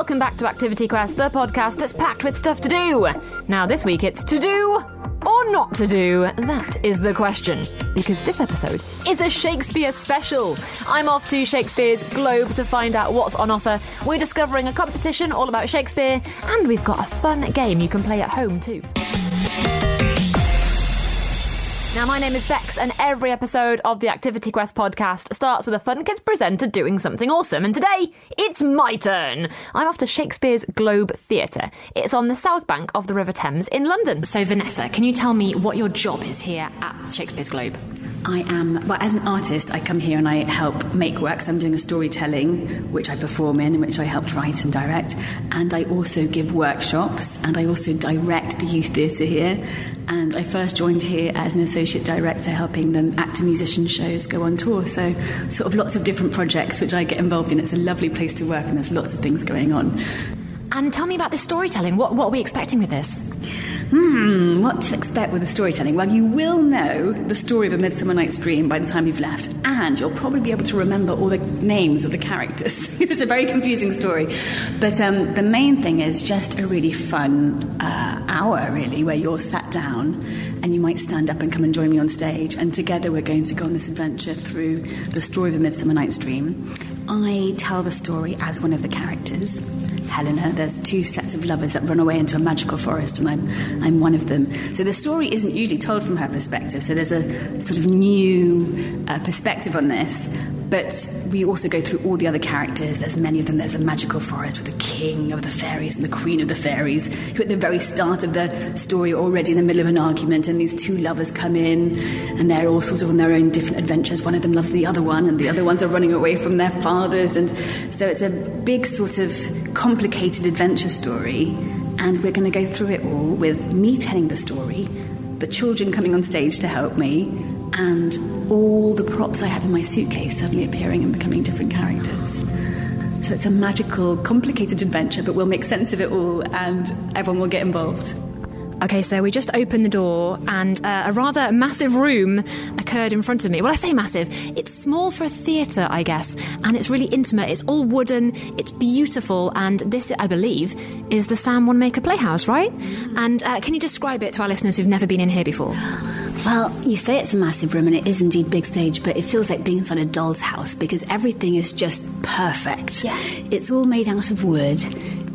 welcome back to Activity Quest, the podcast that's packed with stuff to do. Now, this week it's to do or not to do? That is the question. Because this episode is a Shakespeare special. I'm off to Shakespeare's Globe to find out what's on offer. We're discovering a competition all about Shakespeare, and we've got a fun game you can play at home too. Now, my name is Bex, and every episode of the Activity Quest podcast starts with a Fun Kids presenter doing something awesome. And today, it's my turn. I'm off to Shakespeare's Globe Theatre. It's on the south bank of the River Thames in London. So, Vanessa, can you tell me what your job is here at Shakespeare's Globe? I am, well, as an artist, I come here and I help make works. I'm doing a storytelling, which I perform in, and which I helped write and direct. And I also give workshops, and I also direct the youth theatre here. And I first joined here as an associate director, helping them actor musician shows go on tour. So, sort of lots of different projects which I get involved in. It's a lovely place to work, and there's lots of things going on. And tell me about the storytelling. What, what are we expecting with this? Hmm, what to expect with the storytelling? Well, you will know the story of A Midsummer Night's Dream by the time you've left, and you'll probably be able to remember all the names of the characters. it's a very confusing story. But um, the main thing is just a really fun uh, hour, really, where you're sat down and you might stand up and come and join me on stage, and together we're going to go on this adventure through the story of A Midsummer Night's Dream. I tell the story as one of the characters. Helena. There's two sets of lovers that run away into a magical forest, and I'm, I'm one of them. So the story isn't usually told from her perspective, so there's a sort of new uh, perspective on this. But we also go through all the other characters. There's many of them. There's a magical forest with the king of the fairies and the queen of the fairies, who at the very start of the story are already in the middle of an argument, and these two lovers come in, and they're all sort of on their own different adventures. One of them loves the other one, and the other ones are running away from their fathers. And so it's a big sort of complicated adventure story, and we're going to go through it all with me telling the story, the children coming on stage to help me, and all the props I have in my suitcase suddenly appearing and becoming different characters. So it's a magical, complicated adventure, but we'll make sense of it all and everyone will get involved. Okay, so we just opened the door and uh, a rather massive room occurred in front of me. Well, I say massive, it's small for a theatre, I guess, and it's really intimate. It's all wooden, it's beautiful, and this, I believe, is the Sam Wanamaker Playhouse, right? And uh, can you describe it to our listeners who've never been in here before? Well, you say it's a massive room and it is indeed big stage, but it feels like being inside a doll's house because everything is just perfect. Yeah. It's all made out of wood,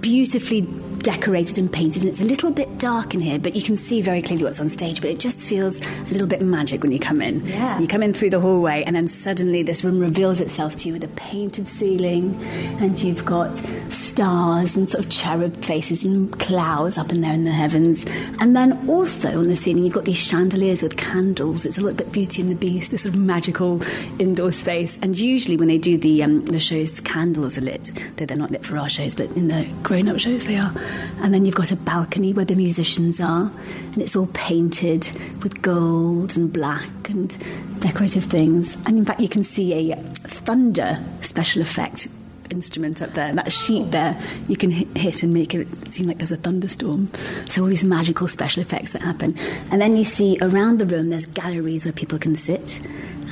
beautifully decorated and painted, and it's a little bit dark in here, but you can see very clearly what's on stage. But it just feels a little bit magic when you come in. Yeah. You come in through the hallway, and then suddenly this room reveals itself to you with a painted ceiling, and you've got stars and sort of cherub faces and clouds up in there in the heavens. And then also on the ceiling, you've got these chandeliers with candles. It's a little bit Beauty and the Beast, this sort of magical indoor space. And usually when they do the um, the shows, candles are lit. Though they're not lit for our shows, but in the grown-up shows they are. And then you've got a balcony where the musicians are, and it's all painted with gold and black and decorative things. And in fact, you can see a thunder special effect instrument up there. That sheet there, you can hit, and make it seem like there's a thunderstorm. So all these magical special effects that happen. And then you see around the room, there's galleries where people can sit.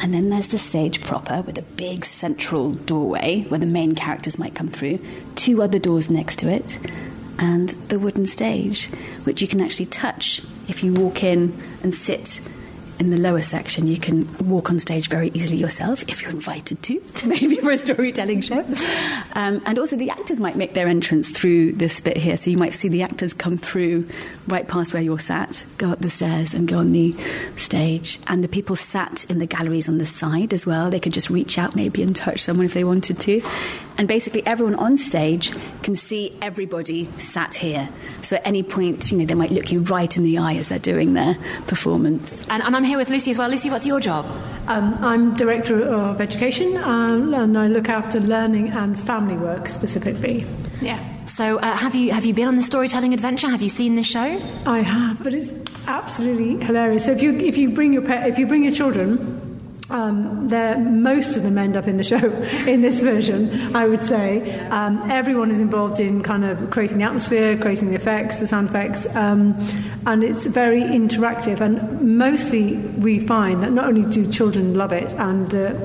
And then there's the stage proper with a big central doorway where the main characters might come through, two other doors next to it, and the wooden stage, which you can actually touch if you walk in and sit in the lower section, you can walk on stage very easily yourself if you're invited to, maybe for a storytelling show. Um, and also, the actors might make their entrance through this bit here. So you might see the actors come through right past where you're sat, go up the stairs, and go on the stage. And the people sat in the galleries on the side as well. They could just reach out maybe and touch someone if they wanted to. And basically, everyone on stage can see everybody sat here. So at any point, you know, they might look you right in the eye as they're doing their performance. And, and I'm here with Lucy as well. Lucy, what's your job? Um, I'm Director of Education um, and I look after learning and family work specifically. Yeah. So, uh, have you have you been on the storytelling adventure? Have you seen this show? I have, but it's absolutely hilarious. So if you if you bring your pet, if you bring your children, um, most of them end up in the show in this version, I would say. Um, everyone is involved in kind of creating the atmosphere, creating the effects, the sound effects, um, and it's very interactive. And mostly we find that not only do children love it, and the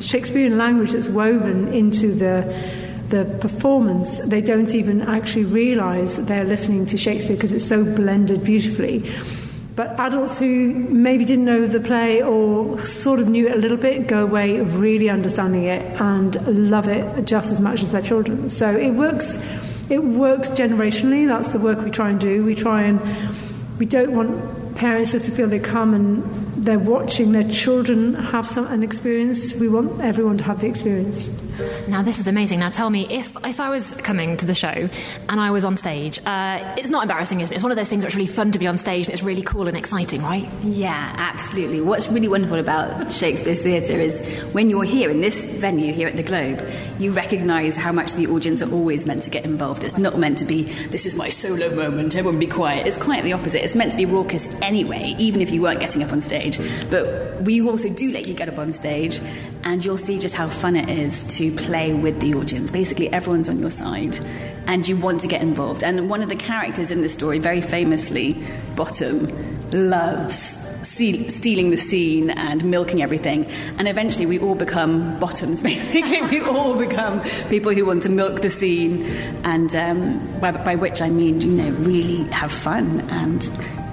Shakespearean language that's woven into the the performance, they don't even actually realise they're listening to Shakespeare because it's so blended beautifully. But adults who maybe didn't know the play or sort of knew it a little bit go away really understanding it and love it just as much as their children. So it works. It works generationally. That's the work we try and do. We try and we don't want parents just to feel they come and they're watching their children have some an experience. We want everyone to have the experience. Now this is amazing. Now tell me, if if I was coming to the show and I was on stage, uh, it's not embarrassing, is it? It's one of those things that's really fun to be on stage and it's really cool and exciting, right? Yeah, absolutely. What's really wonderful about Shakespeare's theatre is when you're here in this venue here at the Globe, you recognise how much the audience are always meant to get involved. It's not meant to be this is my solo moment. Everyone be quiet. It's quite the opposite. It's meant to be raucous anyway, even if you weren't getting up on stage. But we also do let you get up on stage, and you'll see just how fun it is to play with the audience. Basically, everyone's on your side, and you want to get involved. And one of the characters in the story, very famously, Bottom, loves stealing the scene and milking everything. And eventually we all become bottoms, basically. we all become people who want to milk the scene. And um, by, by, which I mean, you know, really have fun and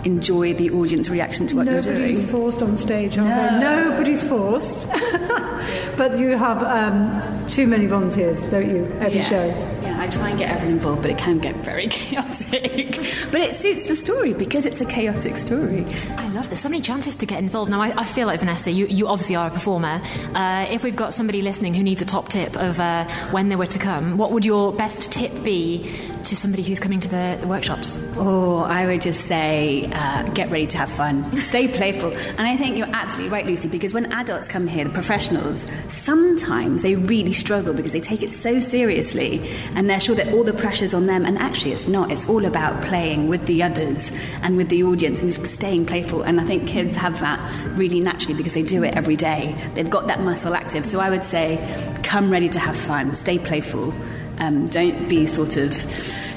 enjoy the audience reaction to what Nobody's you're doing. Nobody's forced on stage, are no. Nobody's forced. but you have um, too many volunteers, don't you, every yeah. show? I try and get everyone involved, but it can get very chaotic. but it suits the story because it's a chaotic story. I love this. So many chances to get involved. Now, I, I feel like, Vanessa, you, you obviously are a performer. Uh, if we've got somebody listening who needs a top tip of uh, when they were to come, what would your best tip be to somebody who's coming to the, the workshops? Oh, I would just say uh, get ready to have fun, stay playful. And I think you're absolutely right, Lucy, because when adults come here, the professionals, sometimes they really struggle because they take it so seriously and they're sure that all the pressure's on them. And actually, it's not. It's all about playing with the others and with the audience and staying playful. And I think kids have that really naturally because they do it every day. They've got that muscle active. So I would say come ready to have fun, stay playful. Um, don't be sort of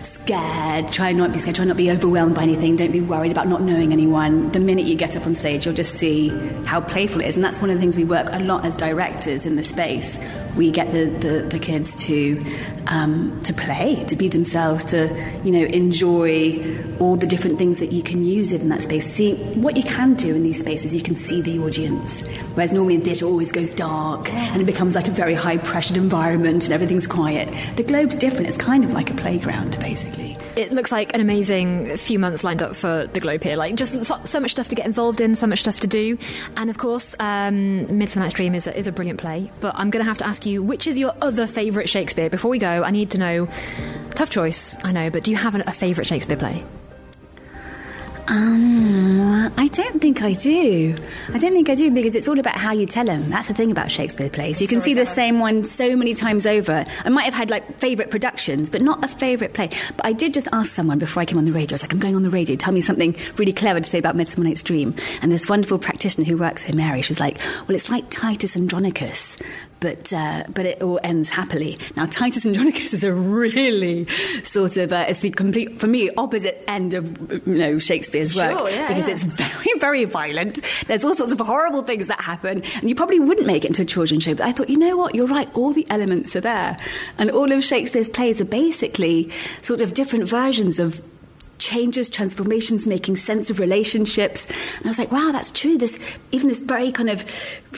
scared. Try not be scared. Try not to be overwhelmed by anything. Don't be worried about not knowing anyone. The minute you get up on stage, you'll just see how playful it is. And that's one of the things we work a lot as directors in the space. We get the, the, the kids to um, to play, to be themselves, to you know enjoy all the different things that you can use in that space. See what you can do in these spaces. You can see the audience. Whereas normally in theatre, always goes dark and it becomes like a very high pressured environment and everything's quiet. The Globe's different. It's kind of like a playground, basically. It looks like an amazing few months lined up for the Globe here. Like just so, so much stuff to get involved in, so much stuff to do, and of course, um, Midsummer Night's Dream is a, is a brilliant play. But I'm going to have to ask you, which is your other favourite Shakespeare? Before we go, I need to know. Tough choice, I know, but do you have a favourite Shakespeare play? Um, I don't think I do. I don't think I do because it's all about how you tell them. That's the thing about Shakespeare plays. You can see the same one so many times over. I might have had like favourite productions, but not a favourite play. But I did just ask someone before I came on the radio. I was like, I'm going on the radio. Tell me something really clever to say about Midsummer Night's Dream. And this wonderful practitioner who works here, Mary, she was like, Well, it's like Titus Andronicus, but uh, but it all ends happily. Now, Titus Andronicus is a really sort of uh, it's the complete for me opposite end of you know Shakespeare's sure, work yeah, because yeah. it's very very violent. There's all sorts of horrible things that happen, and you probably wouldn't make it into a children's show. But I thought, you know what, you're right. All the elements are there, and all of Shakespeare's plays are basically sort of different versions of changes, transformations, making sense of relationships. And I was like, wow, that's true. This even this very kind of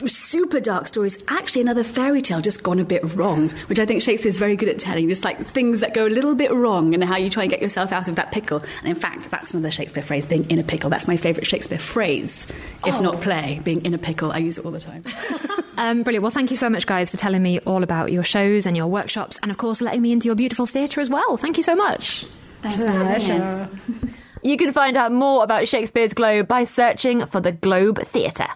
super dark story is actually another fairy tale just gone a bit wrong, which I think Shakespeare's very good at telling, just like things that go a little bit wrong and how you try and get yourself out of that pickle. And in fact, that's another Shakespeare phrase, being in a pickle. That's my favourite Shakespeare phrase, if Oh. not play, being in a pickle. I use it all the time. Um, brilliant. Well, thank you so much, guys, for telling me all about your shows and your workshops, and of course, letting me into your beautiful theatre as well. Thank you so much. Thanks for having us. You can find out more about Shakespeare's Globe by searching for the Globe Theatre.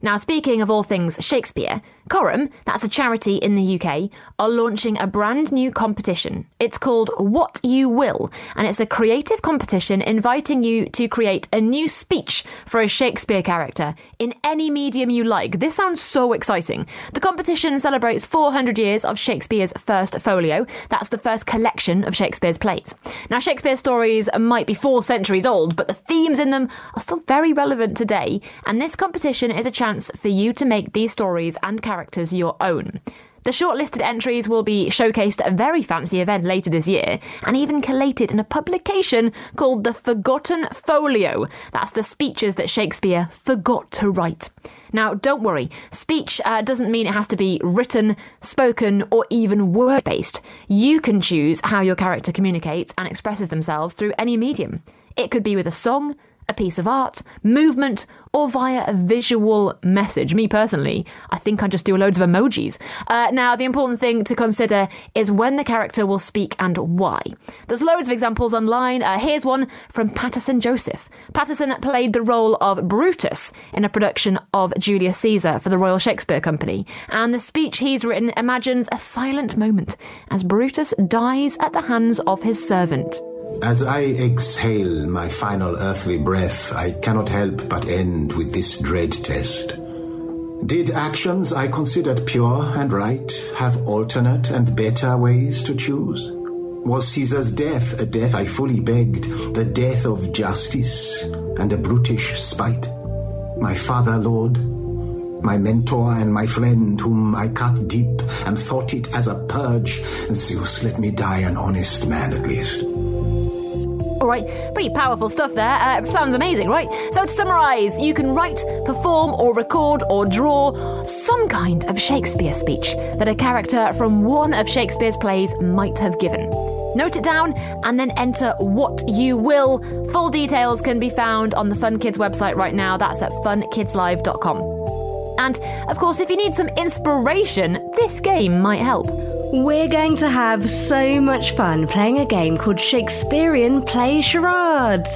Now, speaking of all things Shakespeare, Coram, that's a charity in the UK, are launching a brand new competition. It's called What You Will, and it's a creative competition inviting you to create a new speech for a Shakespeare character in any medium you like. This sounds so exciting. The competition celebrates 400 years of Shakespeare's first folio. That's the first collection of Shakespeare's plays. Now, Shakespeare's stories might be four centuries old, but the themes in them are still very relevant today, and this competition is a chance for you to make these stories and characters your own. The shortlisted entries will be showcased at a very fancy event later this year and even collated in a publication called The Forgotten Folio. That's the speeches that Shakespeare forgot to write. Now, don't worry, speech uh, doesn't mean it has to be written, spoken, or even word based. You can choose how your character communicates and expresses themselves through any medium. It could be with a song, a piece of art, movement, or via a visual message. Me personally, I think I just do loads of emojis. Uh, now, the important thing to consider is when the character will speak and why. There's loads of examples online. Uh, here's one from Paterson Joseph. Paterson played the role of Brutus in a production of Julius Caesar for the Royal Shakespeare Company, and the speech he's written imagines a silent moment as Brutus dies at the hands of his servant. As I exhale my final earthly breath, I cannot help but end with this dread test. Did actions I considered pure and right have alternate and better ways to choose? Was Caesar's death a death I fully begged, the death of justice and a brutish spite? My father, Lord, my mentor and my friend, whom I cut deep and thought it as a purge, Zeus, let me die an honest man at least. All right, pretty powerful stuff there. Uh, sounds amazing, right? So, to summarise, you can write, perform, or record or draw some kind of Shakespeare speech that a character from one of Shakespeare's plays might have given. Note it down and then enter what you will. Full details can be found on the Fun Kids website right now. That's at funkidslive.com. And of course, if you need some inspiration, this game might help. We're going to have so much fun playing a game called Shakespearean Play Charades.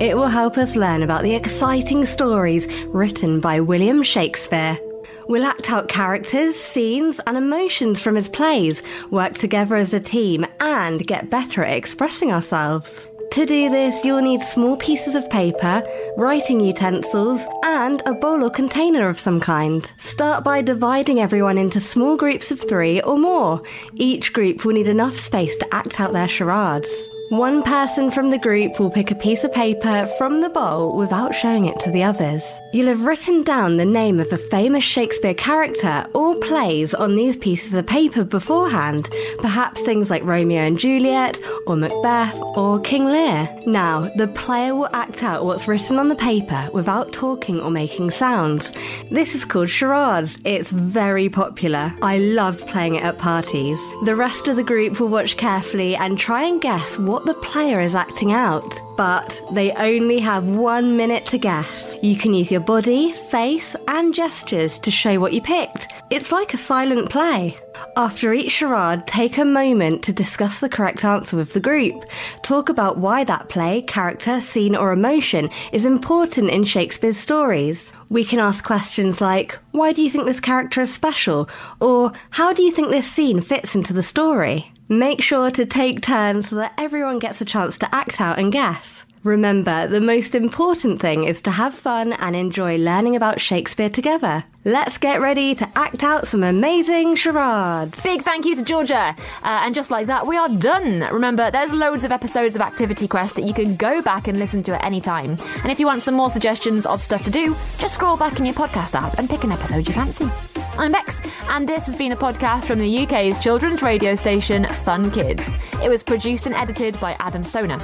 It will help us learn about the exciting stories written by William Shakespeare. We'll act out characters, scenes, and emotions from his plays, work together as a team, and get better at expressing ourselves. To do this, you'll need small pieces of paper, writing utensils, and a bowl or container of some kind. Start by dividing everyone into small groups of three or more. Each group will need enough space to act out their charades. One person from the group will pick a piece of paper from the bowl without showing it to the others. You'll have written down the name of a famous Shakespeare character or plays on these pieces of paper beforehand, perhaps things like Romeo and Juliet, or Macbeth, or King Lear. Now, the player will act out what's written on the paper without talking or making sounds. This is called charades. It's very popular. I love playing it at parties. The rest of the group will watch carefully and try and guess what the player is acting out. But they only have one minute to guess. You can use your body, face, and gestures to show what you picked. It's like a silent play. After each charade, take a moment to discuss the correct answer with the group. Talk about why that play, character, scene, or emotion is important in Shakespeare's stories. We can ask questions like, Why do you think this character is special? Or, How do you think this scene fits into the story? Make sure to take turns so that everyone gets a chance to act out and guess. Remember, the most important thing is to have fun and enjoy learning about Shakespeare together. Let's get ready to act out some amazing charades. Big thank you to Georgia. Uh, and just like that, we are done. Remember, there's loads of episodes of Activity Quest that you can go back and listen to at any time. And if you want some more suggestions of stuff to do, just scroll back in your podcast app and pick an episode you fancy. I'm Bex, and this has been a podcast from the UK's children's radio station Fun Kids. It was produced and edited by Adam Stoner.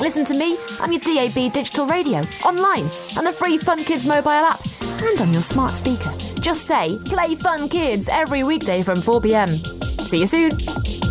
Listen to me on your DAB digital radio, online, on the free Fun Kids mobile app, and on your smart speaker. Just say, Play Fun Kids every weekday from 4pm. See you soon.